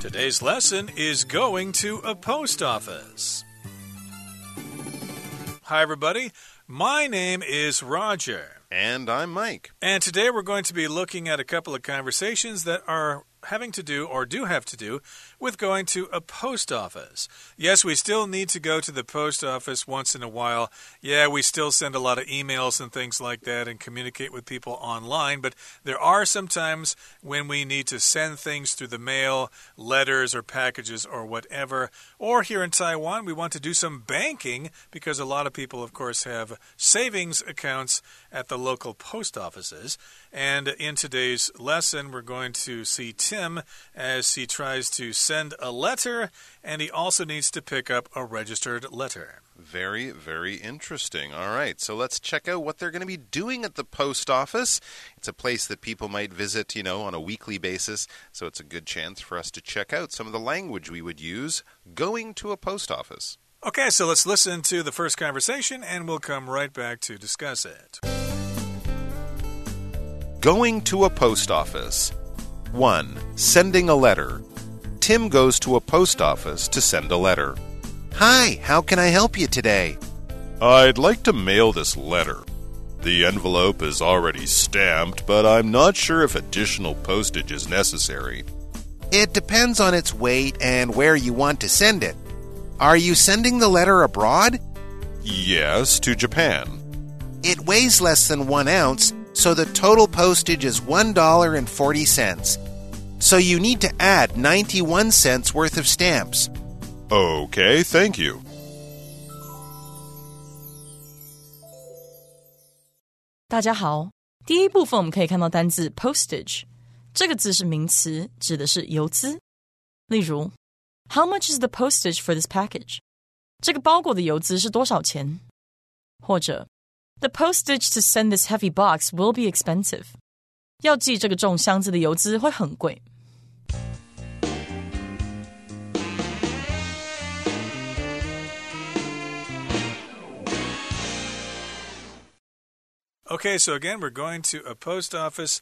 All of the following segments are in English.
Today's lesson is going to a post office. Hi, everybody. My name is Roger. And I'm Mike. And today we're going to be looking at a couple of conversations that are having to do or do have to do with going to a post office. Yes, we still need to go to the post office once in a while. Yeah, we still send a lot of emails and things like that and communicate with people online, but there are some times when we need to send things through the mail, letters or packages or whatever. Or here in Taiwan, we want to do some banking because a lot of people, of course, have savings accounts at the local post offices. And in today's lesson, we're going to see Tim as he tries to send a letter, and he also needs to pick up a registered letter. Very, very interesting. All right, so let's check out what they're going to be doing at the post office. It's a place that people might visit, you know, on a weekly basis, so it's a good chance for us to check out some of the language we would use going to a post office. Okay, so let's listen to the first conversation, and we'll come right back to discuss it. Going to a post office. 1. Sending a letter. Tim goes to a post office to send a letter. Hi, how can I help you today? I'd like to mail this letter. The envelope is already stamped, but I'm not sure if additional postage is necessary. It depends on its weight and where you want to send it. Are you sending the letter abroad? Yes, to Japan. It weighs less than one ounce so the total postage is $1.40. So you need to add 91 cents worth of stamps. Okay, thank you. 大家好，第一部分我们可以看到单字 postage，这个字是名词，指的是邮资。例如，How much is the postage for this package？这个包裹的邮资是多少钱？或者 the postage to send this heavy box will be expensive. 要寄这个重箱子的邮资会很贵。 Okay, so again, we're going to a post office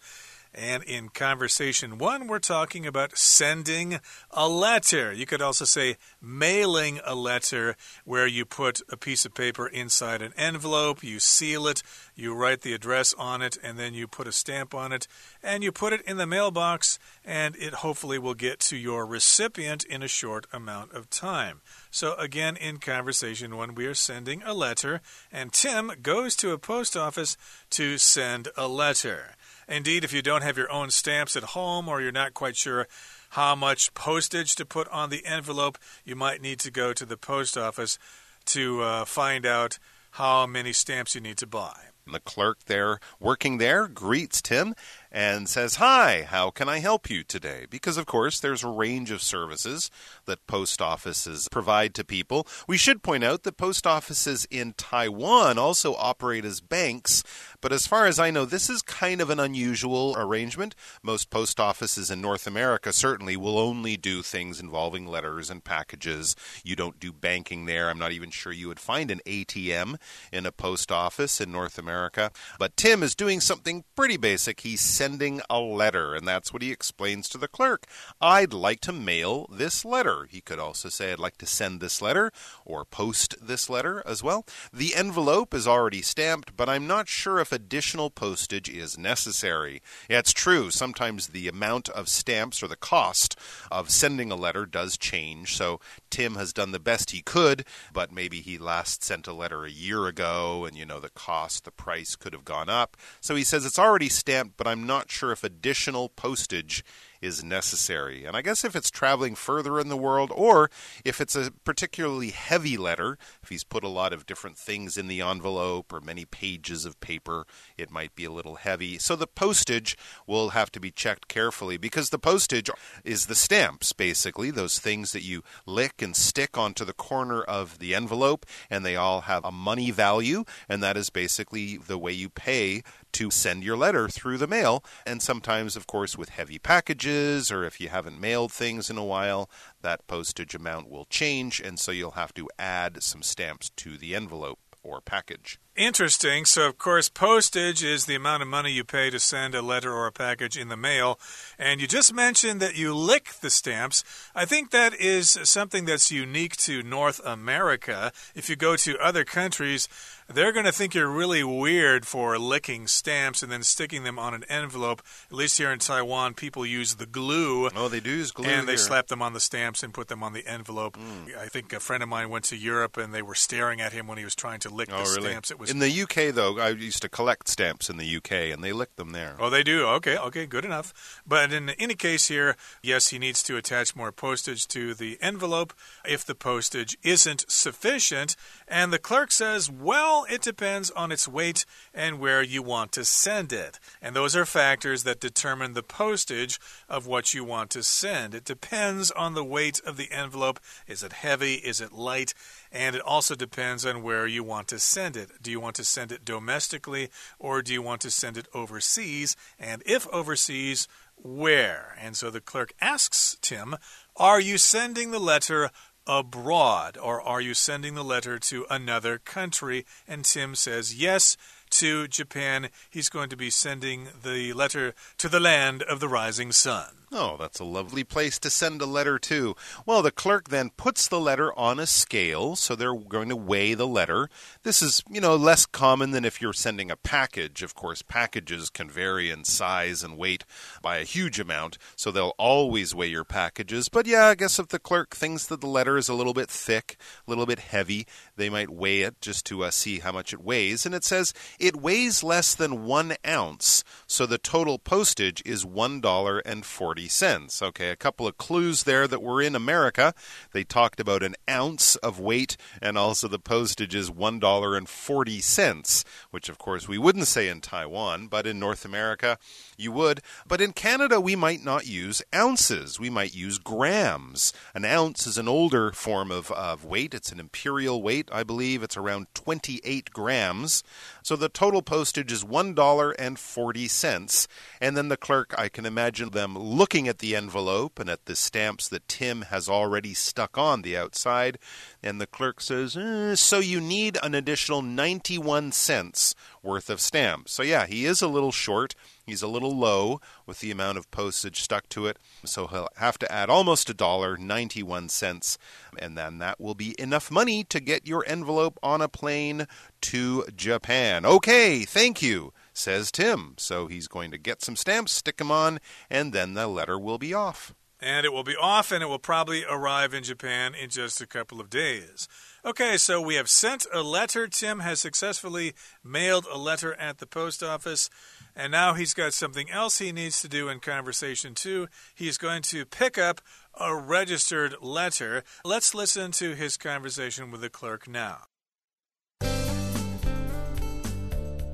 and in conversation one, we're talking about sending a letter. You could also say mailing a letter, where you put a piece of paper inside an envelope, you seal it, you write the address on it, and then you put a stamp on it, and you put it in the mailbox, and it hopefully will get to your recipient in a short amount of time. So, again, in conversation one, we are sending a letter, and Tim goes to a post office to send a letter. Indeed, if you don't have your own stamps at home or you're not quite sure how much postage to put on the envelope, you might need to go to the post office to uh, find out how many stamps you need to buy. The clerk there working there greets Tim and says, Hi, how can I help you today? Because, of course, there's a range of services that post offices provide to people. We should point out that post offices in Taiwan also operate as banks, but as far as I know, this is kind of an unusual arrangement. Most post offices in North America certainly will only do things involving letters and packages. You don't do banking there. I'm not even sure you would find an ATM in a post office in North America. But Tim is doing something pretty basic. He's sending a letter, and that's what he explains to the clerk. I'd like to mail this letter. He could also say, I'd like to send this letter or post this letter as well. The envelope is already stamped, but I'm not sure if additional postage is necessary. Yeah, it's true. Sometimes the amount of stamps or the cost of sending a letter does change. So Tim has done the best he could, but maybe he last sent a letter a year ago, and you know, the cost, the price could have gone up. So he says it's already stamped, but I'm not sure if additional postage is necessary. And I guess if it's traveling further in the world, or if it's a particularly heavy letter, if he's put a lot of different things in the envelope or many pages of paper, it might be a little heavy. So the postage will have to be checked carefully because the postage is the stamps, basically, those things that you lick and stick onto the corner of the envelope, and they all have a money value, and that is basically the way you pay to send your letter through the mail. And sometimes, of course, with heavy packages or if you haven't mailed things in a while, that postage amount will change. And so you'll have to add some stamps to the envelope or package. Interesting. So, of course, postage is the amount of money you pay to send a letter or a package in the mail. And you just mentioned that you lick the stamps. I think that is something that's unique to North America. If you go to other countries, they're going to think you're really weird for licking stamps and then sticking them on an envelope. At least here in Taiwan, people use the glue. Oh, they do use glue. And they slap them on the stamps and put them on the envelope. Mm. I think a friend of mine went to Europe and they were staring at him when he was trying to lick oh, the really? stamps. It was in the UK though. I used to collect stamps in the UK, and they lick them there. Oh, they do. Okay, okay, good enough. But in any case here, yes, he needs to attach more postage to the envelope if the postage isn't sufficient. And the clerk says, well, it depends on its weight and where you want to send it. And those are factors that determine the postage of what you want to send. It depends on the weight of the envelope. Is it heavy? Is it light? And it also depends on where you want to send it. Do you want to send it domestically or do you want to send it overseas? And if overseas, where? And so the clerk asks Tim, Are you sending the letter abroad or are you sending the letter to another country? And Tim says yes to Japan. He's going to be sending the letter to the land of the rising sun. Oh, that's a lovely place to send a letter to. Well, the clerk then puts the letter on a scale, so they're going to weigh the letter. This is, you know, less common than if you're sending a package. Of course, packages can vary in size and weight by a huge amount, so they'll always weigh your packages. But yeah, I guess if the clerk thinks that the letter is a little bit thick, a little bit heavy, they might weigh it just to uh, see how much it weighs. And it says it weighs less than one ounce, so the total postage is $1.40 cents. Okay, a couple of clues there that were in America. They talked about an ounce of weight, and also the postage is $1.40, which of course we wouldn't say in Taiwan, but in North America you would. But in Canada, we might not use ounces, we might use grams. An ounce is an older form of, of weight, it's an imperial weight, I believe. It's around 28 grams. So the total postage is $1.40. And then the clerk, I can imagine them looking at the envelope and at the stamps that Tim has already stuck on the outside. And the clerk says, eh, So you need an additional 91 cents worth of stamps. So yeah, he is a little short. He's a little low with the amount of postage stuck to it, so he'll have to add almost a dollar, 91 cents, and then that will be enough money to get your envelope on a plane to Japan. Okay, thank you, says Tim. So he's going to get some stamps, stick them on, and then the letter will be off. And it will be off, and it will probably arrive in Japan in just a couple of days. Okay, so we have sent a letter. Tim has successfully mailed a letter at the post office. And now he's got something else he needs to do in conversation two. He's going to pick up a registered letter. Let's listen to his conversation with the clerk now.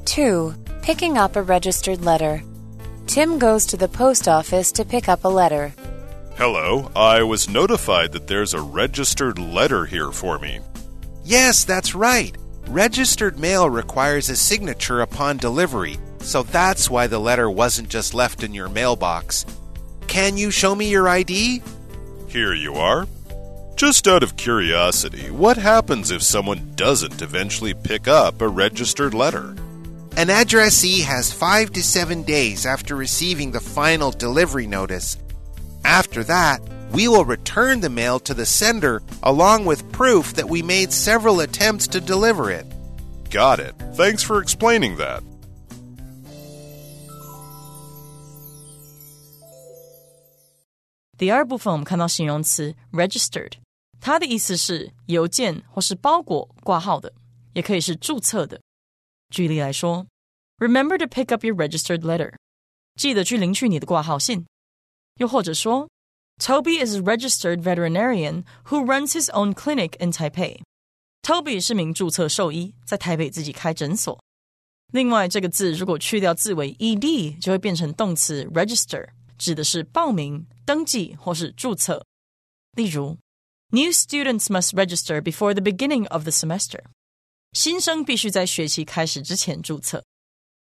2. Picking up a registered letter. Tim goes to the post office to pick up a letter. Hello, I was notified that there's a registered letter here for me. Yes, that's right. Registered mail requires a signature upon delivery, so that's why the letter wasn't just left in your mailbox. Can you show me your ID? Here you are. Just out of curiosity, what happens if someone doesn't eventually pick up a registered letter? An addressee has five to seven days after receiving the final delivery notice. After that, we will return the mail to the sender along with proof that we made several attempts to deliver it. Got it. Thanks for explaining that. 第二部分我们看到形容词 registered，它的意思是邮件或是包裹挂号的，也可以是注册的。举例来说，Remember to pick up your registered letter，记得去领取你的挂号信。又或者说 ，Toby is a registered veterinarian who runs his own clinic in Taipei。Toby 是名注册兽医，在台北自己开诊所。另外，这个字如果去掉字尾 ed，就会变成动词 register，指的是报名、登记或是注册。例如，New students must register before the beginning of the semester。新生必须在学期开始之前注册。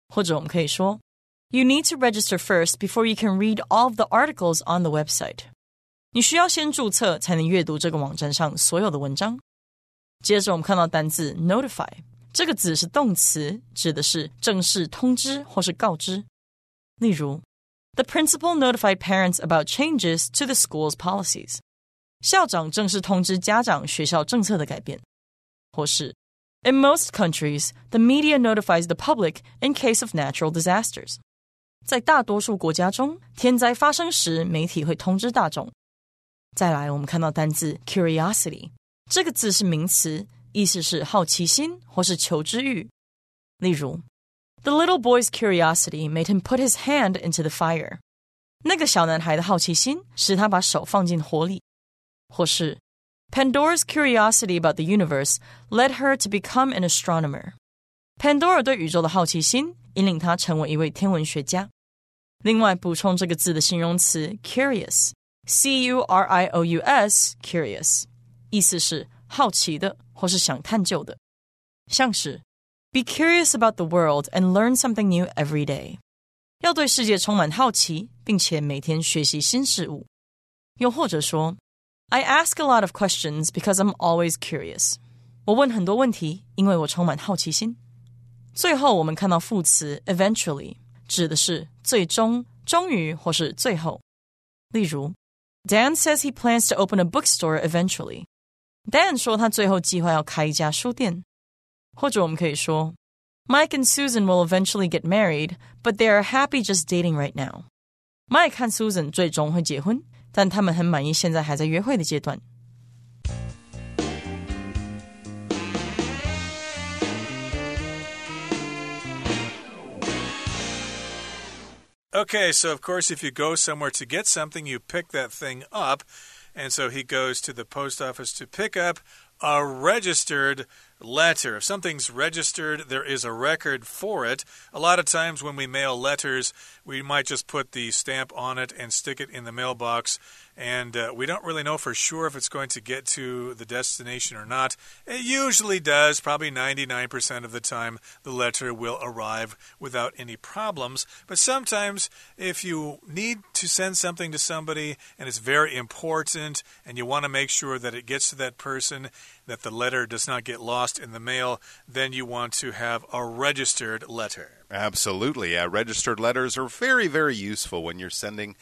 或者我们可以说，You need to register first before you can read all of the articles on the website。 你需要先注册才能阅读这个网站上所有的文章。接着我们看到单字 notify， 这个字是动词，指的是正式通知或是告知。例如，The principal notified parents about changes to the school's policies。校长正式通知家长学校政策的改变，或是 In most countries, the media notifies the public in case of natural disasters。在大多数国家中，天灾发生时，媒体会通知大众。 再来，我们看到单字 curiosity，这个字是名词，意思是好奇心或是求知欲。例如，The little boy's curiosity made him put his hand into the fire。那个小男孩的好奇心使他把手放进火里。或是 Pandora's curiosity about the universe led her to become an astronomer。Pandora 对宇宙的好奇心引领她成为一位天文学家。另外，补充这个字的形容词 curious，c u r i o u s，curious，意思是好奇的或是想探究的，像是 be curious about the world and learn something new every day，要对世界充满好奇，并且每天学习新事物。又或者说 I ask a lot of questions because I'm always curious。我问很多问题，因为我充满好奇心。最后，我们看到副词 eventually，指的是最终、终于或是最后。例如 ，Dan says he plans to open a bookstore eventually。Dan 说他最后计划要开一家书店。或者我们可以说，Mike and Susan will eventually get married, but they are happy just dating right now。Mike 和 Susan 最终会结婚。但他们很满意现在还在约会的阶段。 Okay, so of course, if you go somewhere to get something, you pick that thing up. And so he goes to the post office to pick up a registered letter. If something's registered, there is a record for it. A lot of times when we mail letters, we might just put the stamp on it and stick it in the mailbox and uh, we don't really know for sure if it's going to get to the destination or not. It usually does, probably 99% of the time, the letter will arrive without any problems. But sometimes, if you need to send something to somebody and it's very important and you want to make sure that it gets to that person, that the letter does not get lost in the mail, then you want to have a registered letter. Absolutely. Yeah, registered letters are very, very useful when you're sending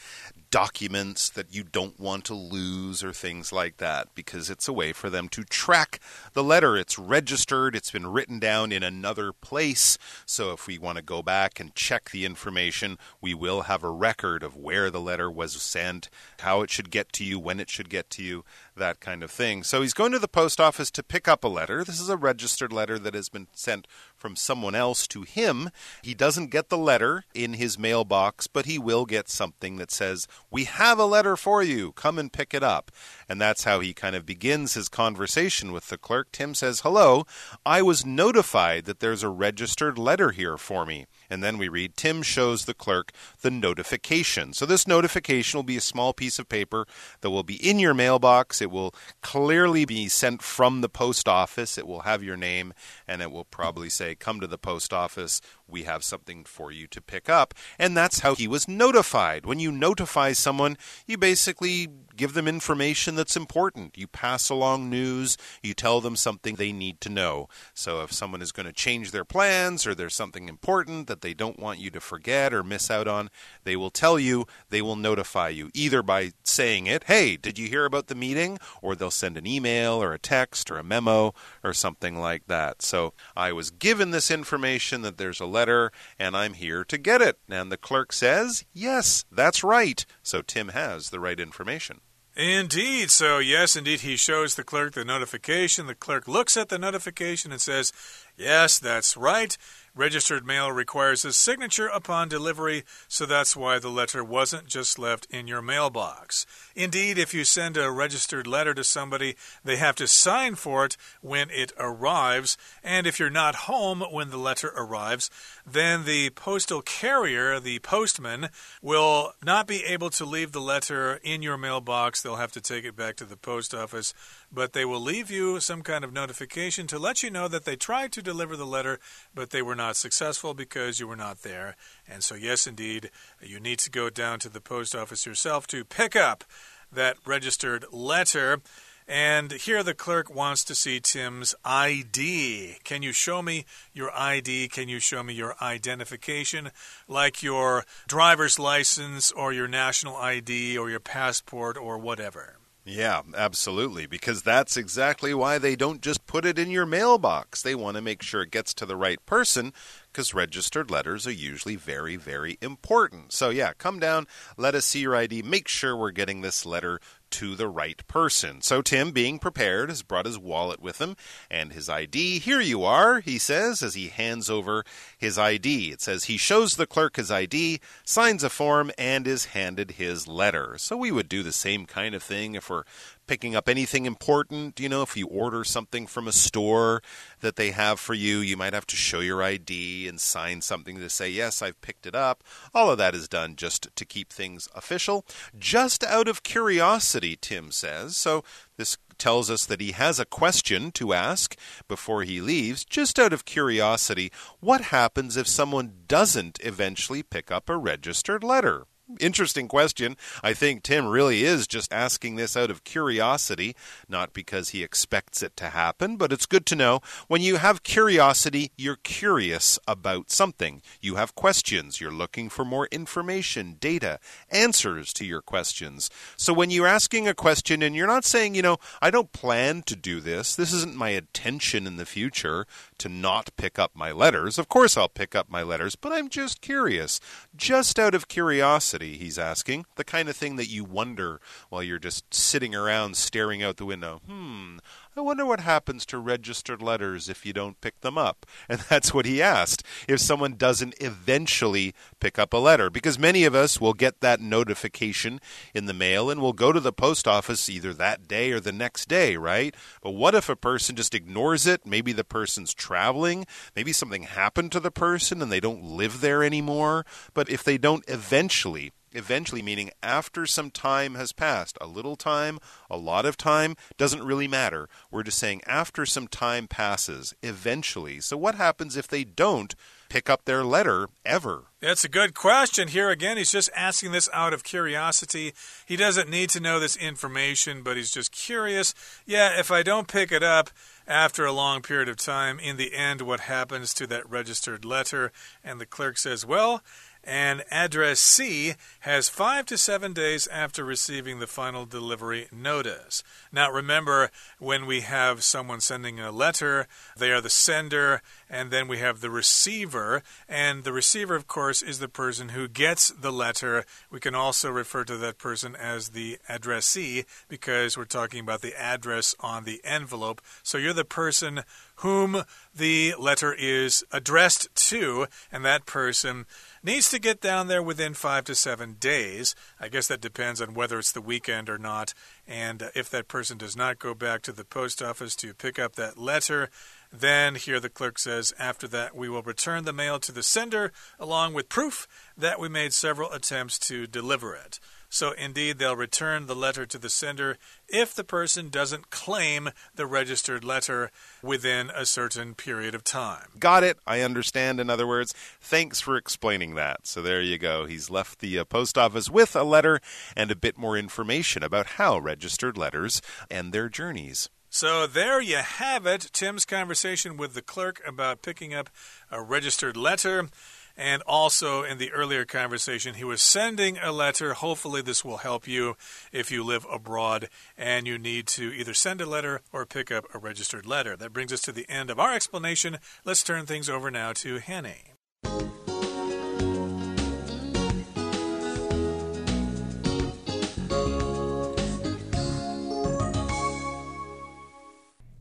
documents that you don't want to lose or things like that because it's a way for them to track the letter. It's registered, it's been written down in another place. So if we want to go back and check the information, we will have a record of where the letter was sent, how it should get to you, when it should get to you, that kind of thing. So he's going to the post office to pick up a letter. This is a registered letter that has been sent from someone else to him. He doesn't get the letter in his mailbox, but he will get something that says, We have a letter for you. Come and pick it up. And that's how he kind of begins his conversation with the clerk. Tim says, Hello, I was notified that there's a registered letter here for me. And then we read Tim shows the clerk the notification. So this notification will be a small piece of paper that will be in your mailbox. It will clearly be sent from the post office. It will have your name and it will probably say, Come to the post office. We have something for you to pick up. And that's how he was notified. When you notify someone, you basically give them information that's important. You pass along news, you tell them something they need to know. So if someone is going to change their plans or there's something important that they don't want you to forget or miss out on, they will tell you, they will notify you, either by saying it, hey, did you hear about the meeting? Or they'll send an email or a text or a memo or something like that. So I was given this information that there's a letter and I'm here to get it. And the clerk says, yes, that's right. So Tim has the right information. Indeed. So, yes, indeed, he shows the clerk the notification. The clerk looks at the notification and says, Yes, that's right. Registered mail requires a signature upon delivery, so that's why the letter wasn't just left in your mailbox. Indeed, if you send a registered letter to somebody, they have to sign for it when it arrives. And if you're not home when the letter arrives, then the postal carrier, the postman, will not be able to leave the letter in your mailbox. They'll have to take it back to the post office, but they will leave you some kind of notification to let you know that they tried to deliver the letter, but they were not successful because you were not there. And so, yes, indeed, you need to go down to the post office yourself to pick up that registered letter. And here the clerk wants to see Tim's ID. Can you show me your ID? Can you show me your identification, like your driver's license or your national ID or your passport or whatever? Yeah, absolutely. Because that's exactly why they don't just put it in your mailbox. They want to make sure it gets to the right person because registered letters are usually very, very important. So, yeah, come down, let us see your ID, make sure we're getting this letter to the right person. So Tim, being prepared, has brought his wallet with him and his ID. Here you are, he says as he hands over his ID. It says he shows the clerk his ID, signs a form, and is handed his letter. So we would do the same kind of thing if we're picking up anything important. You know, if you order something from a store that they have for you, you might have to show your ID and sign something to say, yes, I've picked it up. All of that is done just to keep things official, just out of curiosity, Tim says. So this tells us that he has a question to ask before he leaves, just out of curiosity. What happens if someone doesn't eventually pick up a registered letter? Interesting question. I think Tim really is just asking this out of curiosity, not because he expects it to happen, but it's good to know when you have curiosity, you're curious about something. You have questions, you're looking for more information, data, answers to your questions. So when you're asking a question and you're not saying, you know, I don't plan to do this, this isn't my intention in the future to not pick up my letters. Of course, I'll pick up my letters, but I'm just curious, just out of curiosity he's asking. The kind of thing that you wonder while you're just sitting around staring out the window. Hmm, I wonder what happens to registered letters if you don't pick them up. And that's what he asked if someone doesn't eventually pick up a letter. Because many of us will get that notification in the mail and we'll go to the post office either that day or the next day, right? But what if a person just ignores it? Maybe the person's traveling. Maybe something happened to the person and they don't live there anymore. But if they don't eventually eventually meaning after some time has passed. A little time, a lot of time, doesn't really matter. We're just saying after some time passes, eventually. So, what happens if they don't pick up their letter ever? That's a good question. Here again, he's just asking this out of curiosity. He doesn't need to know this information, but he's just curious. Yeah, if I don't pick it up, after a long period of time, in the end, what happens to that registered letter? And the clerk says, Well, an addressee has five to seven days after receiving the final delivery notice. Now, remember, when we have someone sending a letter, they are the sender, and then we have the receiver. And the receiver, of course, is the person who gets the letter. We can also refer to that person as the addressee because we're talking about the address on the envelope. So you're the person whom the letter is addressed to, and that person needs to get down there within five to seven days. I guess that depends on whether it's the weekend or not. And uh, if that person does not go back to the post office to pick up that letter, then here the clerk says, after that, we will return the mail to the sender along with proof that we made several attempts to deliver it. So, indeed, they'll return the letter to the sender if the person doesn't claim the registered letter within a certain period of time. Got it. I understand, in other words. Thanks for explaining that. So, there you go. He's left the uh, post office with a letter and a bit more information about how registered letters end their journeys. So there you have it. Tim's conversation with the clerk about picking up a registered letter. And also, in the earlier conversation, he was sending a letter. Hopefully, this will help you if you live abroad and you need to either send a letter or pick up a registered letter. That brings us to the end of our explanation. Let's turn things over now to Hanny.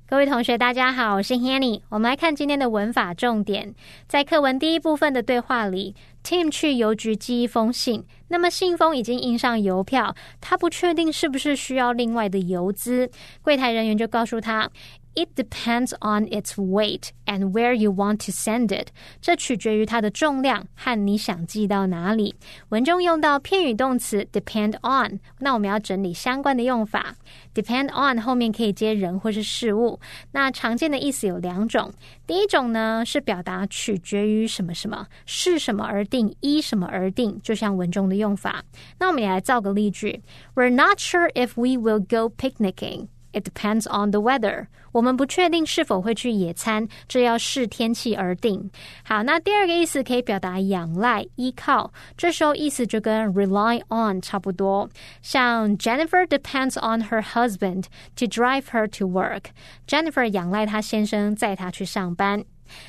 各位同学，大家好，我是 Hanny。我们来看今天的文法重点。在课文第一部分的对话里，Tim 去邮局寄一封信，那么信封已经印上邮票，他不确定是不是需要另外的邮资。柜台人员就告诉他。It depends on its weight and where you want to send it。这取决于它的重量和你想寄到哪里。文中用到片语动词 depend on，那我们要整理相关的用法。Depend on 后面可以接人或是事物。那常见的意思有两种。第一种呢是表达取决于什么什么，是什么而定，依什么而定，就像文中的用法。那我们也来造个例句：We're not sure if we will go picnicking。It depends on the weather。我们不确定是否会去野餐，这要视天气而定。好，那第二个意思可以表达仰赖、依靠，这时候意思就跟 rely on 差不多。像 Jennifer depends on her husband to drive her to work。Jennifer 仰赖她先生载她去上班。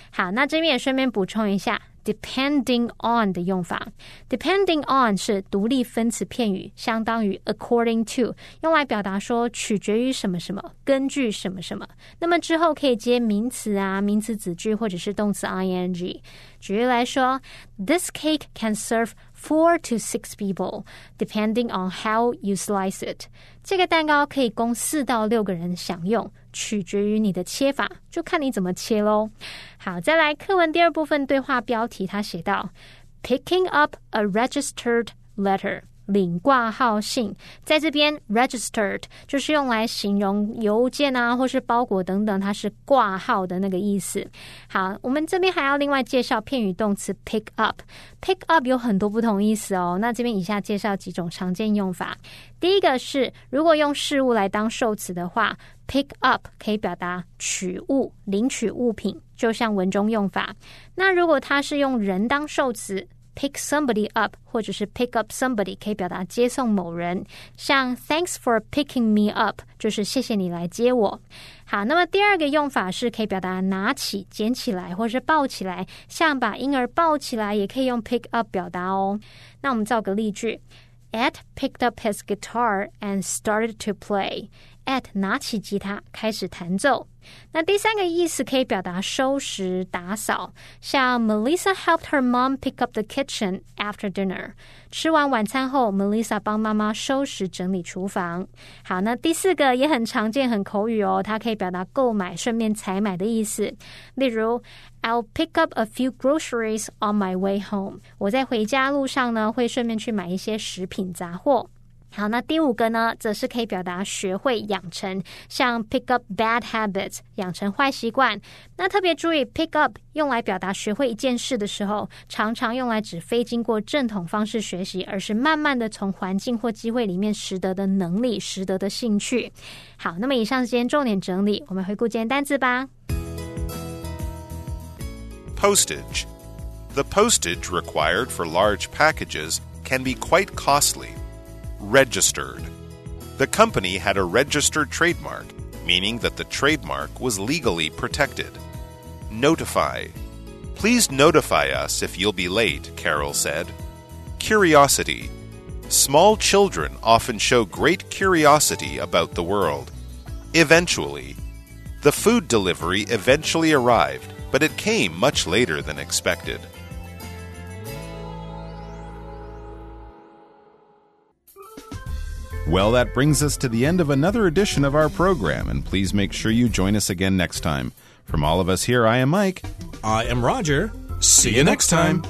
好，那这边也顺便补充一下。Depending on 的用法，depending on 是独立分词片语，相当于 according to，用来表达说取决于什么什么，根据什么什么。那么之后可以接名词啊、名词子句或者是动词 ing。举例来说，This cake can serve four to six people, depending on how you slice it。这个蛋糕可以供四到六个人享用。取决于你的切法，就看你怎么切喽。好，再来课文第二部分对话标题，他写到：Picking up a registered letter。 领挂号信，在这边 registered 就是用来形容邮件啊，或是包裹等等，它是挂号的那个意思。好，我们这边还要另外介绍片语动词 pick up。pick up 有很多不同意思哦。那这边以下介绍几种常见用法。第一个是，如果用事物来当受词的话，pick up 可以表达取物、领取物品，就像文中用法。那如果它是用人当受词，pick somebody up，或者是 pick up somebody，可以表达接送某人。像 Thanks for picking me up，就是谢谢你来接我。好，那么第二个用法是可以表达拿起、捡起来，或是抱起来，像把婴儿抱起来，也可以用 pick up 表达哦。那我们造个例句：Ed picked up his guitar and started to play. At 拿起吉他开始弹奏。那第三个意思可以表达收拾打扫，像 Melissa helped her mom pick up the kitchen after dinner。吃完晚餐后，Melissa 帮妈妈收拾整理厨房。好，那第四个也很常见，很口语哦，它可以表达购买、顺便采买的意思。例如，I'll pick up a few groceries on my way home。我在回家路上呢，会顺便去买一些食品杂货。好，那第五个呢，则是可以表达学会养成，像 pick up bad habits，养成坏习惯。那特别注意，pick up 用来表达学会一件事的时候，常常用来指非经过正统方式学习，而是慢慢的从环境或机会里面拾得的能力、拾得的兴趣。好，那么以上是今天重点整理，我们回顾今天单字吧。Postage. The postage required for large packages can be quite costly. Registered. The company had a registered trademark, meaning that the trademark was legally protected. Notify. Please notify us if you'll be late, Carol said. Curiosity. Small children often show great curiosity about the world. Eventually. The food delivery eventually arrived, but it came much later than expected. Well, that brings us to the end of another edition of our program, and please make sure you join us again next time. From all of us here, I am Mike. I am Roger. See you next time.